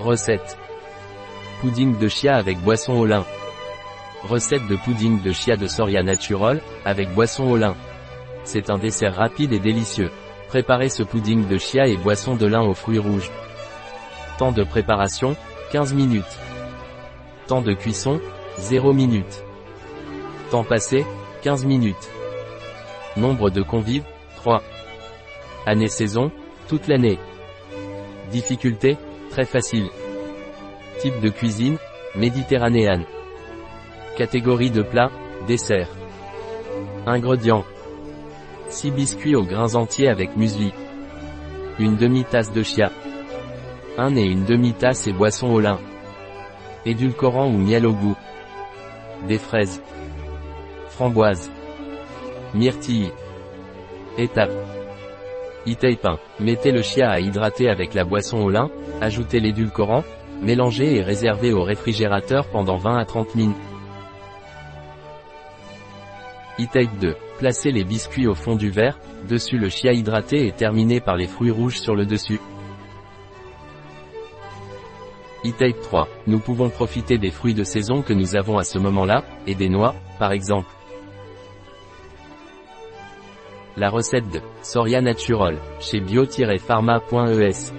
Recette. Pudding de chia avec boisson au lin. Recette de pudding de chia de Soria Natural, avec boisson au lin. C'est un dessert rapide et délicieux. Préparez ce pudding de chia et boisson de lin aux fruits rouges. Temps de préparation, 15 minutes. Temps de cuisson, 0 minutes. Temps passé, 15 minutes. Nombre de convives, 3. Année-saison, toute l'année. Difficulté, très facile. Type de cuisine, méditerranéenne. Catégorie de plat, dessert. Ingrédients. 6 biscuits aux grains entiers avec muesli. Une demi-tasse de chia. 1 et une demi-tasse et boisson au lin. Édulcorant ou miel au goût. Des fraises. Framboises. Myrtille. Étape. Itaipin. Mettez le chia à hydrater avec la boisson au lin, ajoutez l'édulcorant, mélangez et réservez au réfrigérateur pendant 20 à 30 minutes. E-Type 2. Placez les biscuits au fond du verre, dessus le chia hydraté et terminé par les fruits rouges sur le dessus. E-Type 3. Nous pouvons profiter des fruits de saison que nous avons à ce moment-là, et des noix, par exemple. La recette de Soria Natural, chez bio-pharma.es.